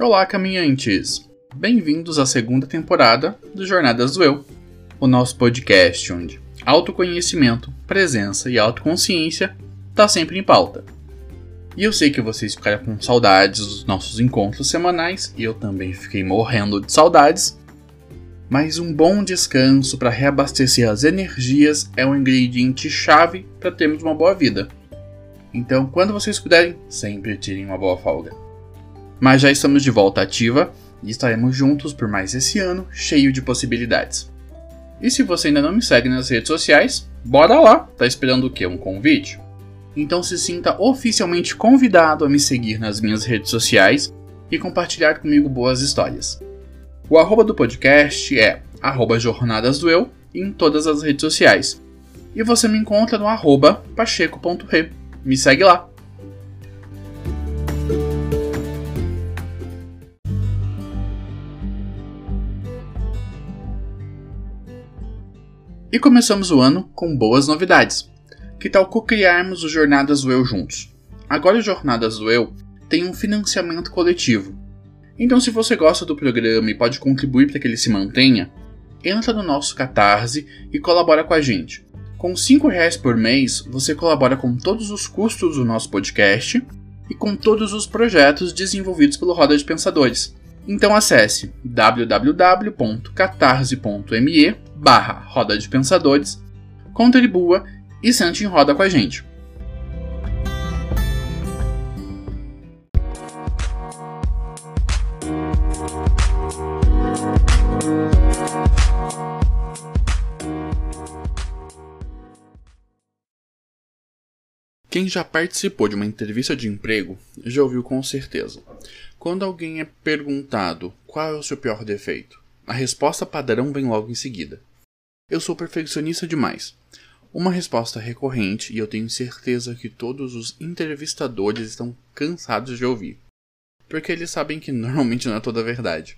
Olá, caminhantes! Bem-vindos à segunda temporada do Jornadas do Eu, o nosso podcast onde autoconhecimento, presença e autoconsciência está sempre em pauta. E eu sei que vocês ficaram com saudades dos nossos encontros semanais, e eu também fiquei morrendo de saudades, mas um bom descanso para reabastecer as energias é um ingrediente chave para termos uma boa vida. Então, quando vocês puderem, sempre tirem uma boa folga. Mas já estamos de volta ativa e estaremos juntos por mais esse ano cheio de possibilidades. E se você ainda não me segue nas redes sociais, bora lá! Tá esperando o quê? Um convite? Então se sinta oficialmente convidado a me seguir nas minhas redes sociais e compartilhar comigo boas histórias. O arroba do podcast é arroba Jornadas do Eu em todas as redes sociais. E você me encontra no arroba pacheco.re. Me segue lá! E começamos o ano com boas novidades. Que tal co-criarmos o Jornadas do Eu juntos? Agora o Jornadas do Eu tem um financiamento coletivo. Então se você gosta do programa e pode contribuir para que ele se mantenha, entra no nosso Catarse e colabora com a gente. Com R$ reais por mês, você colabora com todos os custos do nosso podcast e com todos os projetos desenvolvidos pelo Roda de Pensadores. Então acesse www.catarse.me barra Roda de Pensadores, contribua e sente em roda com a gente. Quem já participou de uma entrevista de emprego já ouviu com certeza. Quando alguém é perguntado qual é o seu pior defeito, a resposta padrão vem logo em seguida. Eu sou perfeccionista demais. Uma resposta recorrente e eu tenho certeza que todos os entrevistadores estão cansados de ouvir. Porque eles sabem que normalmente não é toda a verdade.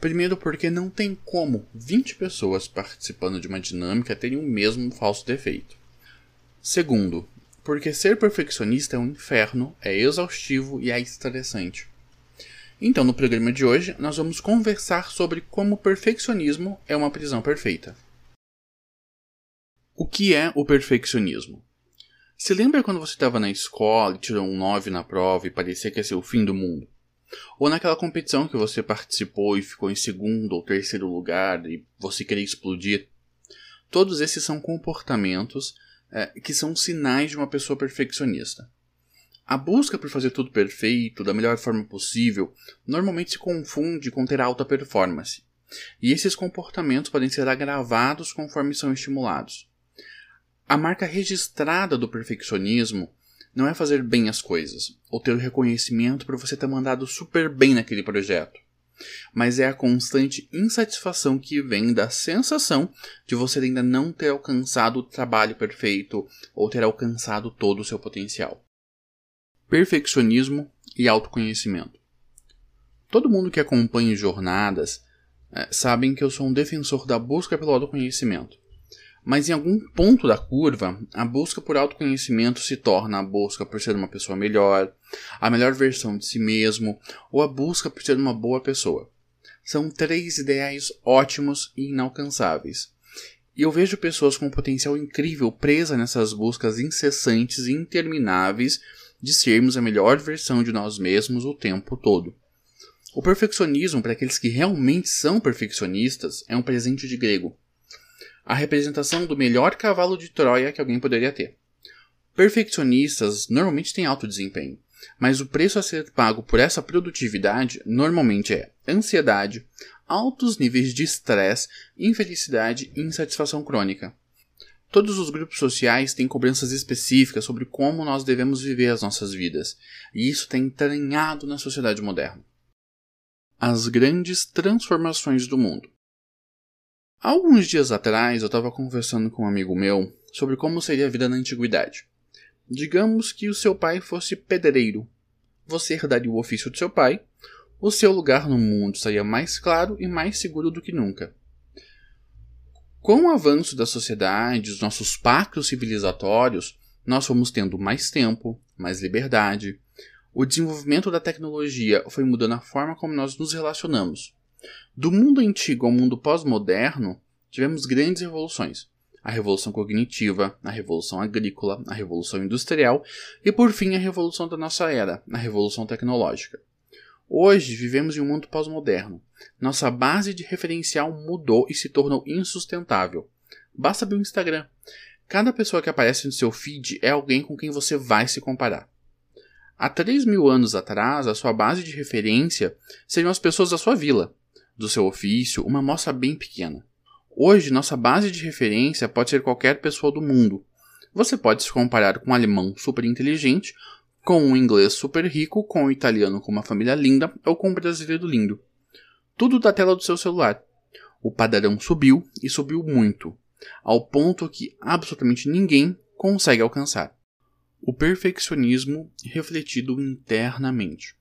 Primeiro, porque não tem como 20 pessoas participando de uma dinâmica terem o mesmo falso defeito. Segundo, porque ser perfeccionista é um inferno, é exaustivo e é estressante. Então, no programa de hoje, nós vamos conversar sobre como o perfeccionismo é uma prisão perfeita. O que é o perfeccionismo? Se lembra quando você estava na escola e tirou um 9 na prova e parecia que ia ser o fim do mundo? Ou naquela competição que você participou e ficou em segundo ou terceiro lugar e você queria explodir? Todos esses são comportamentos é, que são sinais de uma pessoa perfeccionista. A busca por fazer tudo perfeito, da melhor forma possível, normalmente se confunde com ter alta performance. E esses comportamentos podem ser agravados conforme são estimulados. A marca registrada do perfeccionismo não é fazer bem as coisas, ou ter o reconhecimento por você ter mandado super bem naquele projeto, mas é a constante insatisfação que vem da sensação de você ainda não ter alcançado o trabalho perfeito ou ter alcançado todo o seu potencial. Perfeccionismo e autoconhecimento. Todo mundo que acompanha jornadas é, sabem que eu sou um defensor da busca pelo autoconhecimento. Mas em algum ponto da curva, a busca por autoconhecimento se torna a busca por ser uma pessoa melhor, a melhor versão de si mesmo, ou a busca por ser uma boa pessoa. São três ideais ótimos e inalcançáveis. E eu vejo pessoas com um potencial incrível presas nessas buscas incessantes e intermináveis de sermos a melhor versão de nós mesmos o tempo todo. O perfeccionismo, para aqueles que realmente são perfeccionistas, é um presente de grego a representação do melhor cavalo de Troia que alguém poderia ter. Perfeccionistas normalmente têm alto desempenho, mas o preço a ser pago por essa produtividade normalmente é ansiedade, altos níveis de estresse, infelicidade e insatisfação crônica. Todos os grupos sociais têm cobranças específicas sobre como nós devemos viver as nossas vidas, e isso tem entranhado na sociedade moderna. As grandes transformações do mundo. Alguns dias atrás eu estava conversando com um amigo meu sobre como seria a vida na antiguidade. Digamos que o seu pai fosse pedreiro. Você herdaria o ofício do seu pai, o seu lugar no mundo estaria mais claro e mais seguro do que nunca. Com o avanço da sociedade, os nossos pactos civilizatórios, nós fomos tendo mais tempo, mais liberdade, o desenvolvimento da tecnologia foi mudando a forma como nós nos relacionamos. Do mundo antigo ao mundo pós-moderno, tivemos grandes revoluções. A revolução cognitiva, a revolução agrícola, a revolução industrial e, por fim, a revolução da nossa era, a revolução tecnológica. Hoje vivemos em um mundo pós-moderno. Nossa base de referencial mudou e se tornou insustentável. Basta ver o Instagram. Cada pessoa que aparece no seu feed é alguém com quem você vai se comparar. Há 3 mil anos atrás, a sua base de referência seriam as pessoas da sua vila, do seu ofício, uma amostra bem pequena. Hoje, nossa base de referência pode ser qualquer pessoa do mundo. Você pode se comparar com um alemão super inteligente, com um inglês super rico, com um italiano com uma família linda ou com um brasileiro lindo. Tudo da tela do seu celular. O padrão subiu e subiu muito, ao ponto que absolutamente ninguém consegue alcançar. O perfeccionismo refletido internamente.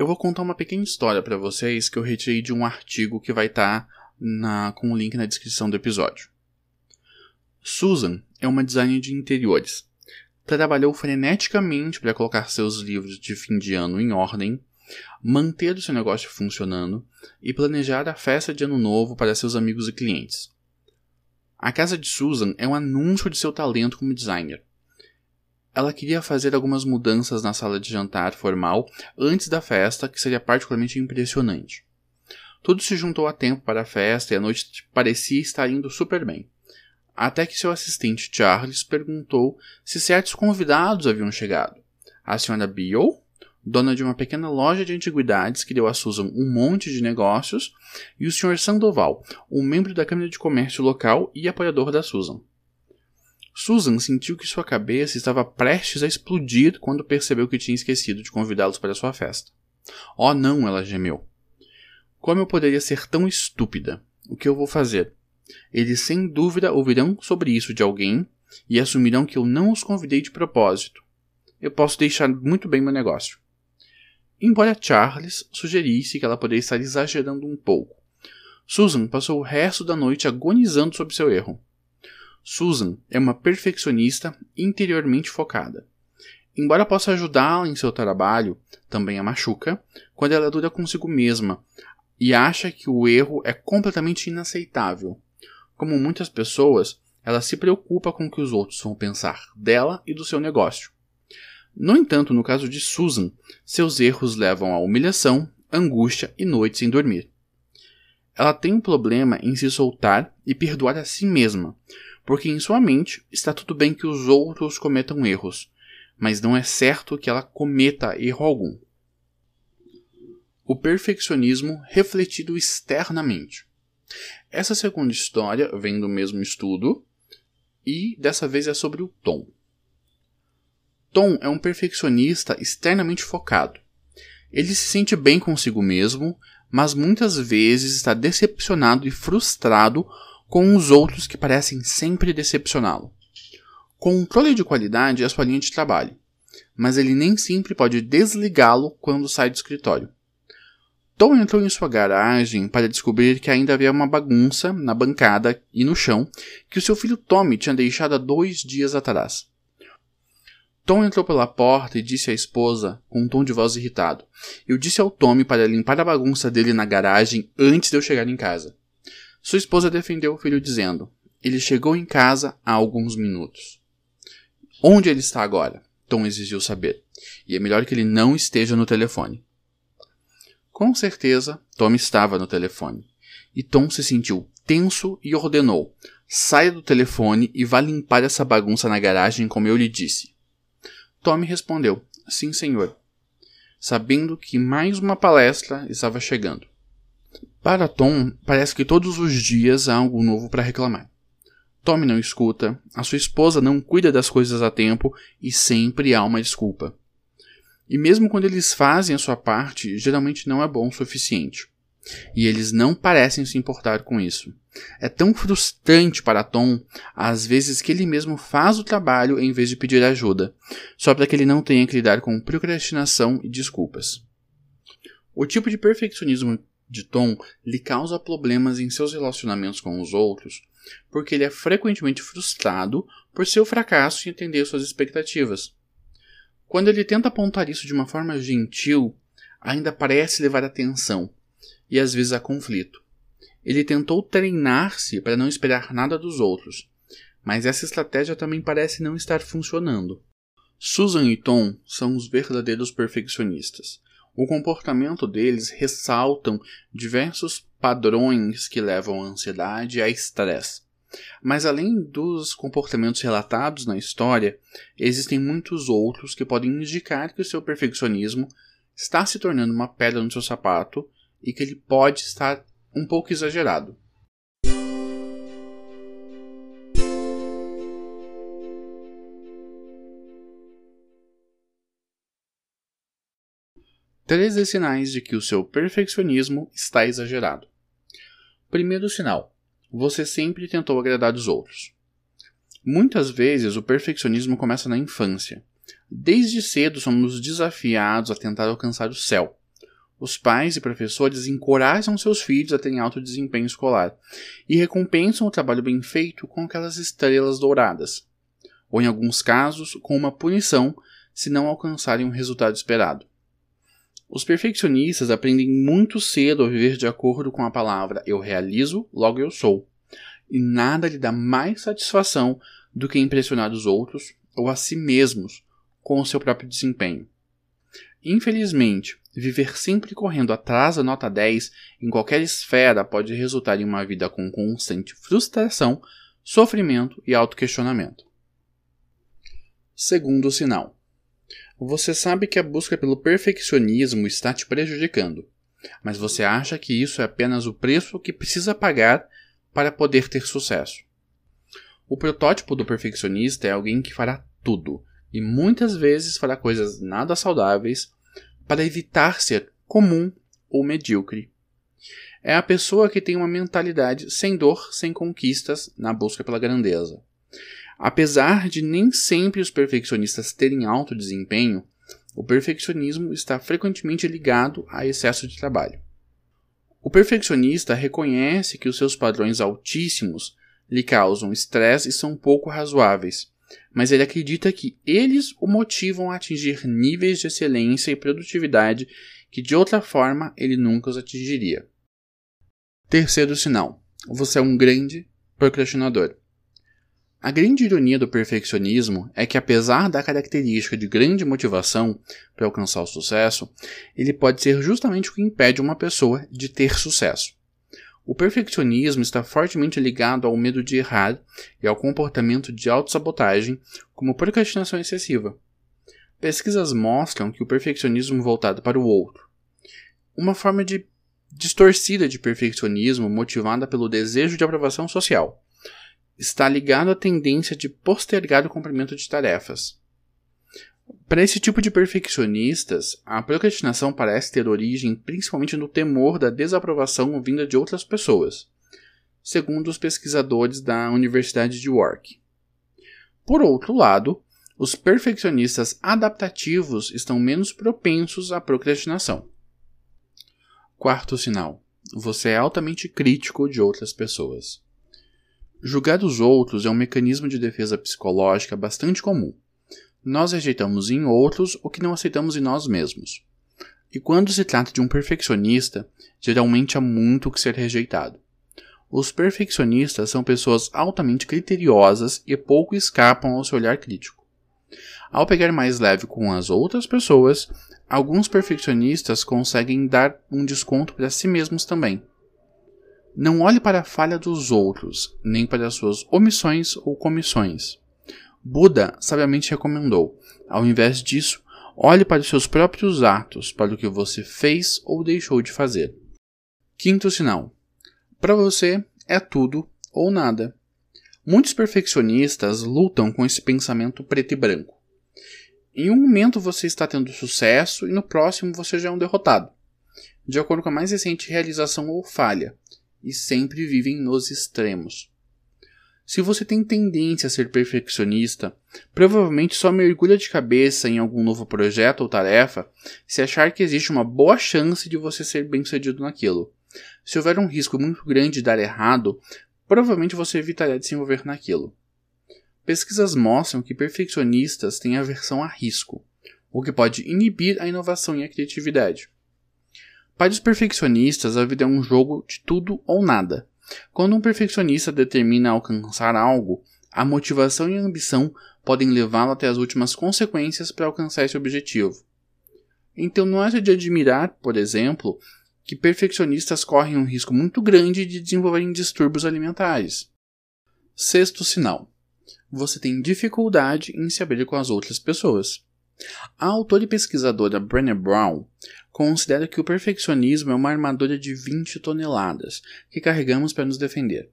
Eu vou contar uma pequena história para vocês que eu retirei de um artigo que vai estar tá com o link na descrição do episódio. Susan é uma designer de interiores. Trabalhou freneticamente para colocar seus livros de fim de ano em ordem, manter o seu negócio funcionando e planejar a festa de ano novo para seus amigos e clientes. A casa de Susan é um anúncio de seu talento como designer. Ela queria fazer algumas mudanças na sala de jantar formal antes da festa, que seria particularmente impressionante. Tudo se juntou a tempo para a festa e a noite parecia estar indo super bem. Até que seu assistente Charles perguntou se certos convidados haviam chegado. A senhora Beale, dona de uma pequena loja de antiguidades que deu a Susan um monte de negócios, e o Sr. Sandoval, um membro da Câmara de Comércio local e apoiador da Susan. Susan sentiu que sua cabeça estava prestes a explodir quando percebeu que tinha esquecido de convidá-los para sua festa. Oh, não, ela gemeu. Como eu poderia ser tão estúpida? O que eu vou fazer? Eles sem dúvida ouvirão sobre isso de alguém e assumirão que eu não os convidei de propósito. Eu posso deixar muito bem meu negócio. Embora Charles sugerisse que ela poderia estar exagerando um pouco, Susan passou o resto da noite agonizando sobre seu erro. Susan é uma perfeccionista interiormente focada. Embora possa ajudá-la em seu trabalho, também a machuca quando ela dura consigo mesma e acha que o erro é completamente inaceitável. Como muitas pessoas, ela se preocupa com o que os outros vão pensar dela e do seu negócio. No entanto, no caso de Susan, seus erros levam à humilhação, angústia e noites sem dormir. Ela tem um problema em se soltar e perdoar a si mesma, porque em sua mente está tudo bem que os outros cometam erros, mas não é certo que ela cometa erro algum. O perfeccionismo refletido externamente. Essa segunda história vem do mesmo estudo e dessa vez é sobre o Tom. Tom é um perfeccionista externamente focado. Ele se sente bem consigo mesmo, mas muitas vezes está decepcionado e frustrado com os outros que parecem sempre decepcioná-lo. Controle de qualidade é a sua linha de trabalho, mas ele nem sempre pode desligá-lo quando sai do escritório. Tom entrou em sua garagem para descobrir que ainda havia uma bagunça na bancada e no chão que o seu filho Tommy tinha deixado há dois dias atrás. Tom entrou pela porta e disse à esposa, com um tom de voz irritado: Eu disse ao Tommy para limpar a bagunça dele na garagem antes de eu chegar em casa. Sua esposa defendeu o filho dizendo: Ele chegou em casa há alguns minutos. Onde ele está agora? Tom exigiu saber. E é melhor que ele não esteja no telefone. Com certeza, Tom estava no telefone. E Tom se sentiu tenso e ordenou: Saia do telefone e vá limpar essa bagunça na garagem como eu lhe disse. Tom respondeu: Sim, senhor, sabendo que mais uma palestra estava chegando. Para Tom, parece que todos os dias há algo novo para reclamar. Tommy não escuta, a sua esposa não cuida das coisas a tempo e sempre há uma desculpa. E mesmo quando eles fazem a sua parte, geralmente não é bom o suficiente. E eles não parecem se importar com isso. É tão frustrante para Tom, às vezes, que ele mesmo faz o trabalho em vez de pedir ajuda, só para que ele não tenha que lidar com procrastinação e desculpas. O tipo de perfeccionismo de Tom lhe causa problemas em seus relacionamentos com os outros, porque ele é frequentemente frustrado por seu fracasso em atender suas expectativas. Quando ele tenta apontar isso de uma forma gentil, ainda parece levar atenção e às vezes a conflito. Ele tentou treinar-se para não esperar nada dos outros, mas essa estratégia também parece não estar funcionando. Susan e Tom são os verdadeiros perfeccionistas. O comportamento deles ressaltam diversos padrões que levam à ansiedade e a estresse. Mas além dos comportamentos relatados na história, existem muitos outros que podem indicar que o seu perfeccionismo está se tornando uma pedra no seu sapato e que ele pode estar um pouco exagerado. Treze sinais de que o seu perfeccionismo está exagerado. Primeiro sinal: você sempre tentou agradar os outros. Muitas vezes o perfeccionismo começa na infância. Desde cedo somos desafiados a tentar alcançar o céu. Os pais e professores encorajam seus filhos a terem alto desempenho escolar e recompensam o trabalho bem feito com aquelas estrelas douradas, ou em alguns casos, com uma punição se não alcançarem o resultado esperado. Os perfeccionistas aprendem muito cedo a viver de acordo com a palavra eu realizo, logo eu sou. E nada lhe dá mais satisfação do que impressionar os outros ou a si mesmos com o seu próprio desempenho. Infelizmente, viver sempre correndo atrás da nota 10 em qualquer esfera pode resultar em uma vida com constante frustração, sofrimento e autoquestionamento. Segundo sinal. Você sabe que a busca pelo perfeccionismo está te prejudicando, mas você acha que isso é apenas o preço que precisa pagar para poder ter sucesso. O protótipo do perfeccionista é alguém que fará tudo, e muitas vezes fará coisas nada saudáveis para evitar ser comum ou medíocre. É a pessoa que tem uma mentalidade sem dor, sem conquistas, na busca pela grandeza. Apesar de nem sempre os perfeccionistas terem alto desempenho, o perfeccionismo está frequentemente ligado a excesso de trabalho. O perfeccionista reconhece que os seus padrões altíssimos lhe causam estresse e são pouco razoáveis, mas ele acredita que eles o motivam a atingir níveis de excelência e produtividade que de outra forma ele nunca os atingiria. Terceiro sinal: você é um grande procrastinador. A grande ironia do perfeccionismo é que, apesar da característica de grande motivação para alcançar o sucesso, ele pode ser justamente o que impede uma pessoa de ter sucesso. O perfeccionismo está fortemente ligado ao medo de errar e ao comportamento de autossabotagem, como procrastinação excessiva. Pesquisas mostram que o perfeccionismo voltado para o outro, uma forma de distorcida de perfeccionismo motivada pelo desejo de aprovação social, está ligado à tendência de postergar o cumprimento de tarefas. Para esse tipo de perfeccionistas, a procrastinação parece ter origem principalmente no temor da desaprovação vinda de outras pessoas, segundo os pesquisadores da Universidade de York. Por outro lado, os perfeccionistas adaptativos estão menos propensos à procrastinação. Quarto sinal: você é altamente crítico de outras pessoas. Julgar os outros é um mecanismo de defesa psicológica bastante comum nós rejeitamos em outros o que não aceitamos em nós mesmos. E quando se trata de um perfeccionista, geralmente há muito que ser rejeitado. Os perfeccionistas são pessoas altamente criteriosas e pouco escapam ao seu olhar crítico. Ao pegar mais leve com as outras pessoas, alguns perfeccionistas conseguem dar um desconto para si mesmos também. Não olhe para a falha dos outros, nem para suas omissões ou comissões. Buda sabiamente recomendou: ao invés disso, olhe para os seus próprios atos, para o que você fez ou deixou de fazer. Quinto sinal: para você é tudo ou nada. Muitos perfeccionistas lutam com esse pensamento preto e branco. Em um momento você está tendo sucesso e no próximo você já é um derrotado, de acordo com a mais recente realização ou falha, e sempre vivem nos extremos. Se você tem tendência a ser perfeccionista, provavelmente só mergulha de cabeça em algum novo projeto ou tarefa se achar que existe uma boa chance de você ser bem-sucedido naquilo. Se houver um risco muito grande de dar errado, provavelmente você evitaria de se envolver naquilo. Pesquisas mostram que perfeccionistas têm aversão a risco. o que pode inibir a inovação e a criatividade. Para os perfeccionistas, a vida é um jogo de tudo ou nada. Quando um perfeccionista determina alcançar algo, a motivação e a ambição podem levá-lo até as últimas consequências para alcançar esse objetivo. Então não é de admirar, por exemplo, que perfeccionistas correm um risco muito grande de desenvolverem distúrbios alimentares. Sexto sinal: você tem dificuldade em se abrir com as outras pessoas. A autora e pesquisadora Brené Brown considera que o perfeccionismo é uma armadura de 20 toneladas que carregamos para nos defender.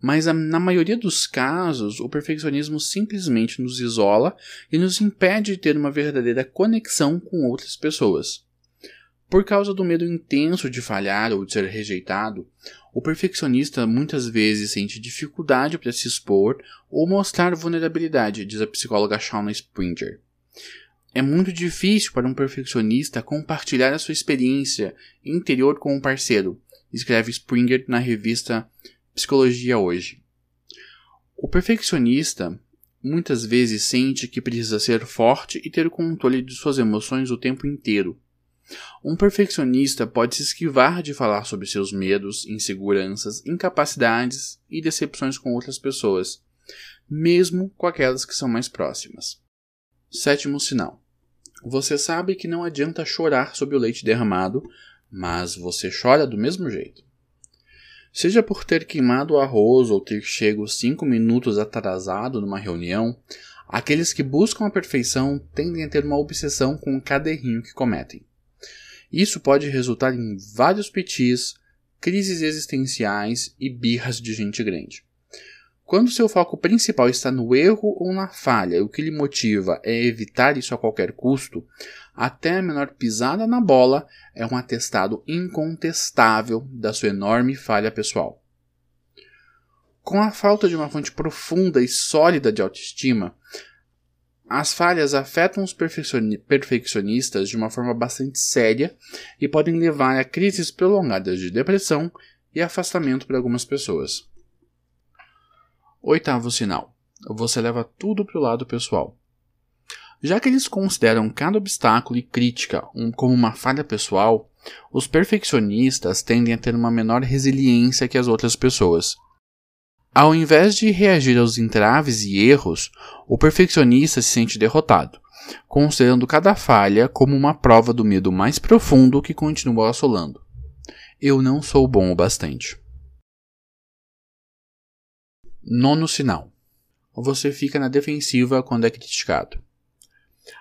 Mas na maioria dos casos, o perfeccionismo simplesmente nos isola e nos impede de ter uma verdadeira conexão com outras pessoas. Por causa do medo intenso de falhar ou de ser rejeitado, o perfeccionista muitas vezes sente dificuldade para se expor ou mostrar vulnerabilidade, diz a psicóloga Shauna Springer. É muito difícil para um perfeccionista compartilhar a sua experiência interior com um parceiro, escreve Springer na revista Psicologia Hoje. O perfeccionista muitas vezes sente que precisa ser forte e ter o controle de suas emoções o tempo inteiro. Um perfeccionista pode se esquivar de falar sobre seus medos, inseguranças, incapacidades e decepções com outras pessoas, mesmo com aquelas que são mais próximas. Sétimo sinal: você sabe que não adianta chorar sobre o leite derramado, mas você chora do mesmo jeito. Seja por ter queimado o arroz ou ter chego cinco minutos atrasado numa reunião, aqueles que buscam a perfeição tendem a ter uma obsessão com cada errinho que cometem. Isso pode resultar em vários petis, crises existenciais e birras de gente grande. Quando seu foco principal está no erro ou na falha, e o que lhe motiva é evitar isso a qualquer custo, até a menor pisada na bola é um atestado incontestável da sua enorme falha pessoal. Com a falta de uma fonte profunda e sólida de autoestima, as falhas afetam os perfeccionistas de uma forma bastante séria e podem levar a crises prolongadas de depressão e afastamento para algumas pessoas. Oitavo sinal: você leva tudo para o lado pessoal. Já que eles consideram cada obstáculo e crítica um, como uma falha pessoal, os perfeccionistas tendem a ter uma menor resiliência que as outras pessoas ao invés de reagir aos entraves e erros, o perfeccionista se sente derrotado, considerando cada falha como uma prova do medo mais profundo que continua assolando. Eu não sou bom o bastante. Nono sinal. Você fica na defensiva quando é criticado.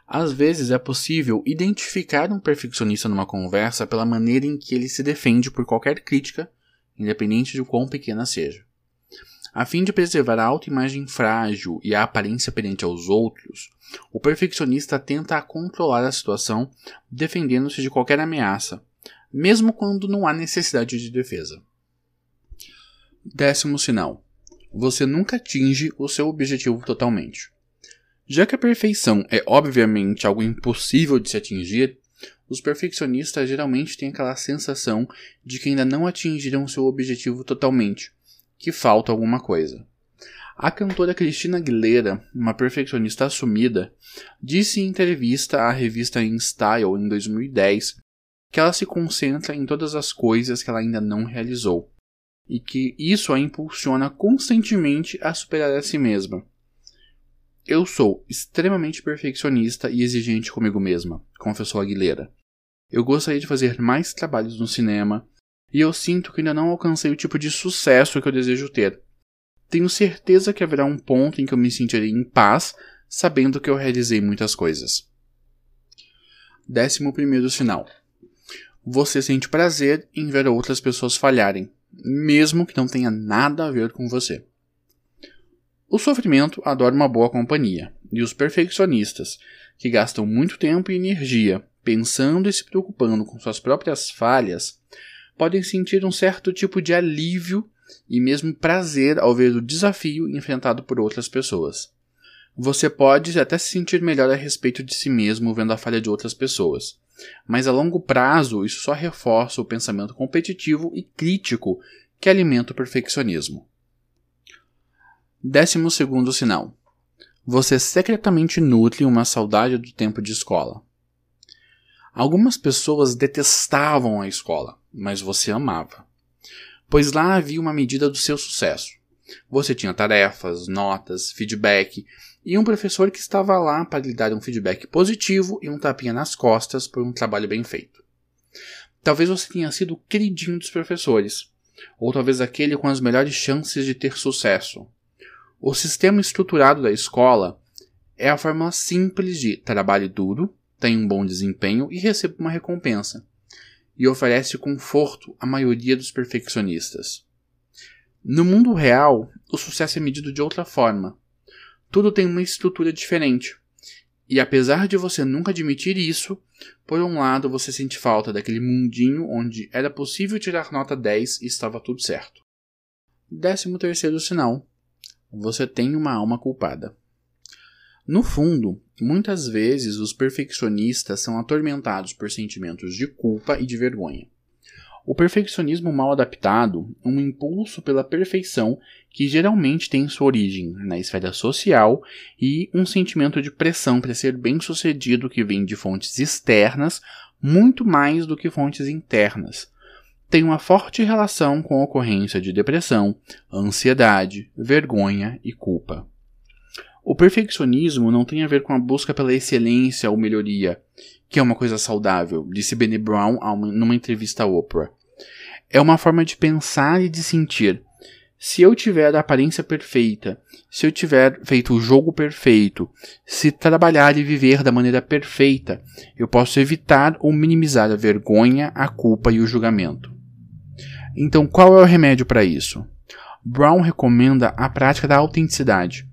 Às vezes é possível identificar um perfeccionista numa conversa pela maneira em que ele se defende por qualquer crítica, independente de quão pequena seja. A fim de preservar a autoimagem frágil e a aparência perante aos outros, o perfeccionista tenta controlar a situação, defendendo-se de qualquer ameaça, mesmo quando não há necessidade de defesa. Décimo sinal: você nunca atinge o seu objetivo totalmente. Já que a perfeição é obviamente algo impossível de se atingir, os perfeccionistas geralmente têm aquela sensação de que ainda não atingiram seu objetivo totalmente que falta alguma coisa. A cantora Cristina Aguilera, uma perfeccionista assumida, disse em entrevista à revista InStyle em 2010 que ela se concentra em todas as coisas que ela ainda não realizou e que isso a impulsiona constantemente a superar a si mesma. Eu sou extremamente perfeccionista e exigente comigo mesma, confessou Aguilera. Eu gostaria de fazer mais trabalhos no cinema, e eu sinto que ainda não alcancei o tipo de sucesso que eu desejo ter. Tenho certeza que haverá um ponto em que eu me sentirei em paz, sabendo que eu realizei muitas coisas. Décimo primeiro sinal. Você sente prazer em ver outras pessoas falharem, mesmo que não tenha nada a ver com você. O sofrimento adora uma boa companhia, e os perfeccionistas, que gastam muito tempo e energia pensando e se preocupando com suas próprias falhas, podem sentir um certo tipo de alívio e mesmo prazer ao ver o desafio enfrentado por outras pessoas. Você pode até se sentir melhor a respeito de si mesmo vendo a falha de outras pessoas, mas a longo prazo isso só reforça o pensamento competitivo e crítico que alimenta o perfeccionismo. Décimo segundo sinal. você secretamente nutre uma saudade do tempo de escola. Algumas pessoas detestavam a escola, mas você amava. Pois lá havia uma medida do seu sucesso. Você tinha tarefas, notas, feedback e um professor que estava lá para lhe dar um feedback positivo e um tapinha nas costas por um trabalho bem feito. Talvez você tenha sido o queridinho dos professores, ou talvez aquele com as melhores chances de ter sucesso. O sistema estruturado da escola é a forma simples de trabalhe duro, tenha um bom desempenho e receba uma recompensa, e oferece conforto à maioria dos perfeccionistas. No mundo real, o sucesso é medido de outra forma. Tudo tem uma estrutura diferente. E apesar de você nunca admitir isso, por um lado você sente falta daquele mundinho onde era possível tirar nota 10 e estava tudo certo. Décimo terceiro sinal. Você tem uma alma culpada. No fundo, muitas vezes os perfeccionistas são atormentados por sentimentos de culpa e de vergonha. O perfeccionismo mal adaptado um impulso pela perfeição que geralmente tem sua origem na esfera social e um sentimento de pressão para ser bem-sucedido que vem de fontes externas muito mais do que fontes internas. Tem uma forte relação com a ocorrência de depressão, ansiedade, vergonha e culpa. O perfeccionismo não tem a ver com a busca pela excelência ou melhoria, que é uma coisa saudável, disse Benny Brown numa entrevista à Oprah. É uma forma de pensar e de sentir. Se eu tiver a aparência perfeita, se eu tiver feito o jogo perfeito, se trabalhar e viver da maneira perfeita, eu posso evitar ou minimizar a vergonha, a culpa e o julgamento. Então, qual é o remédio para isso? Brown recomenda a prática da autenticidade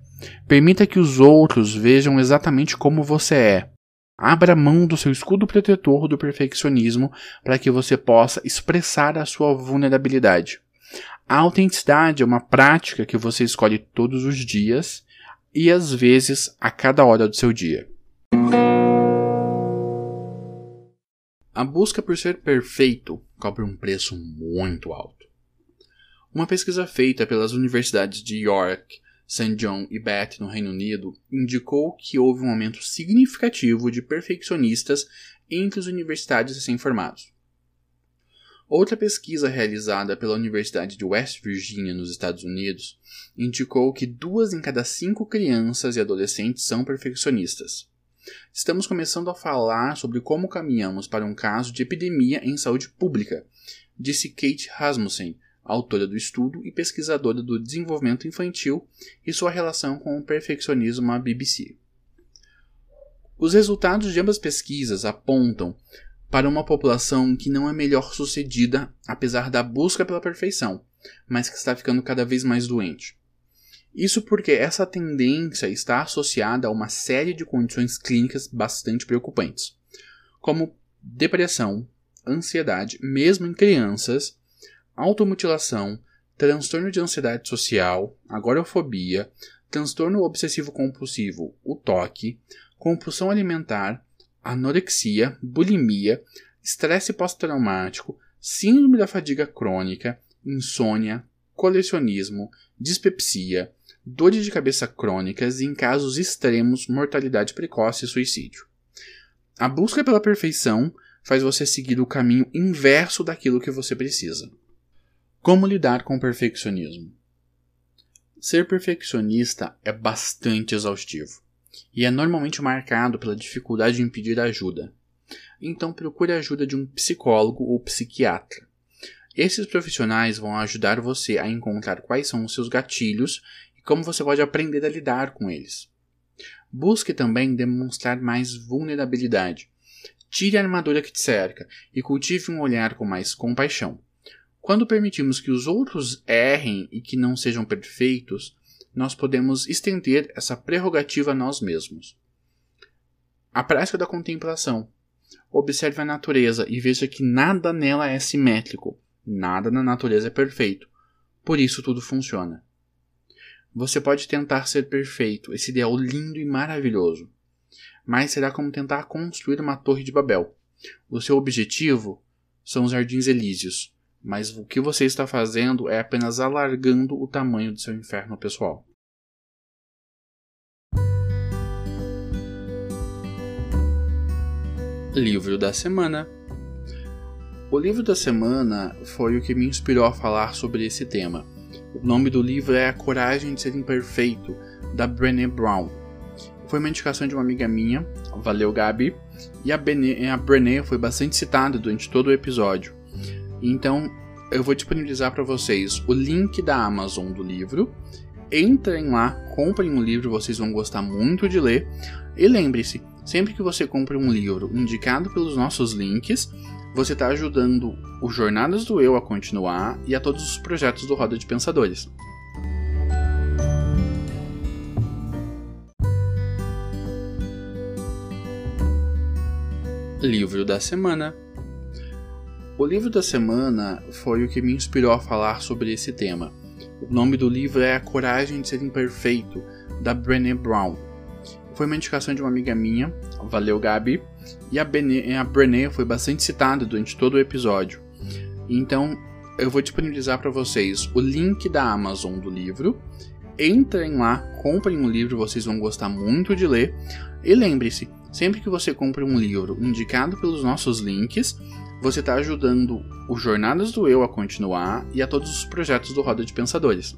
Permita que os outros vejam exatamente como você é. Abra mão do seu escudo protetor do perfeccionismo para que você possa expressar a sua vulnerabilidade. A autenticidade é uma prática que você escolhe todos os dias e às vezes a cada hora do seu dia. A busca por ser perfeito cobra um preço muito alto. Uma pesquisa feita pelas universidades de York St. John e Bath, no Reino Unido, indicou que houve um aumento significativo de perfeccionistas entre os universitários recém-formados. Outra pesquisa realizada pela Universidade de West Virginia, nos Estados Unidos, indicou que duas em cada cinco crianças e adolescentes são perfeccionistas. Estamos começando a falar sobre como caminhamos para um caso de epidemia em saúde pública, disse Kate Rasmussen, autora do estudo e pesquisadora do desenvolvimento infantil e sua relação com o perfeccionismo à BBC. Os resultados de ambas pesquisas apontam para uma população que não é melhor sucedida apesar da busca pela perfeição, mas que está ficando cada vez mais doente. Isso porque essa tendência está associada a uma série de condições clínicas bastante preocupantes, como depressão, ansiedade, mesmo em crianças, automutilação, transtorno de ansiedade social, agorafobia, transtorno obsessivo compulsivo, o toque, compulsão alimentar, anorexia, bulimia, estresse pós-traumático, síndrome da fadiga crônica, insônia, colecionismo, dispepsia, dores de cabeça crônicas e, em casos extremos, mortalidade precoce e suicídio. A busca pela perfeição faz você seguir o caminho inverso daquilo que você precisa. Como lidar com o perfeccionismo? Ser perfeccionista é bastante exaustivo e é normalmente marcado pela dificuldade em pedir ajuda. Então procure a ajuda de um psicólogo ou psiquiatra. Esses profissionais vão ajudar você a encontrar quais são os seus gatilhos e como você pode aprender a lidar com eles. Busque também demonstrar mais vulnerabilidade. Tire a armadura que te cerca e cultive um olhar com mais compaixão. Quando permitimos que os outros errem e que não sejam perfeitos, nós podemos estender essa prerrogativa a nós mesmos. A prática da contemplação. Observe a natureza e veja que nada nela é simétrico, nada na natureza é perfeito. Por isso tudo funciona. Você pode tentar ser perfeito, esse ideal lindo e maravilhoso, mas será como tentar construir uma torre de Babel. O seu objetivo são os jardins elíseos, mas o que você está fazendo é apenas alargando o tamanho do seu inferno pessoal. Livro da semana. O livro da semana foi o que me inspirou a falar sobre esse tema. O nome do livro é A Coragem de Ser Imperfeito, da Brené Brown. Foi uma indicação de uma amiga minha, valeu Gabi, e a, a Brené foi bastante citada durante todo o episódio. Então eu vou disponibilizar para vocês o link da Amazon do livro. Entrem lá, comprem um livro, vocês vão gostar muito de ler. E lembre-se, Sempre que você compra um livro indicado pelos nossos links, você está ajudando o Jornadas do Eu a continuar e a todos os projetos do Roda de Pensadores. Livro da Semana O livro da semana foi o que me inspirou a falar sobre esse tema. O nome do livro é A Coragem de Ser Imperfeito, da Brené Brown. Foi uma indicação de uma amiga minha, valeu Gabi, e a, a Brené foi bastante citada durante todo o episódio. Então eu vou disponibilizar para vocês o link da Amazon do livro. Entrem lá, comprem um livro, vocês vão gostar muito de ler. E lembre-se, sempre que você compra um livro indicado pelos nossos links, você está ajudando o Jornadas do Eu a continuar e a todos os projetos do Roda de Pensadores.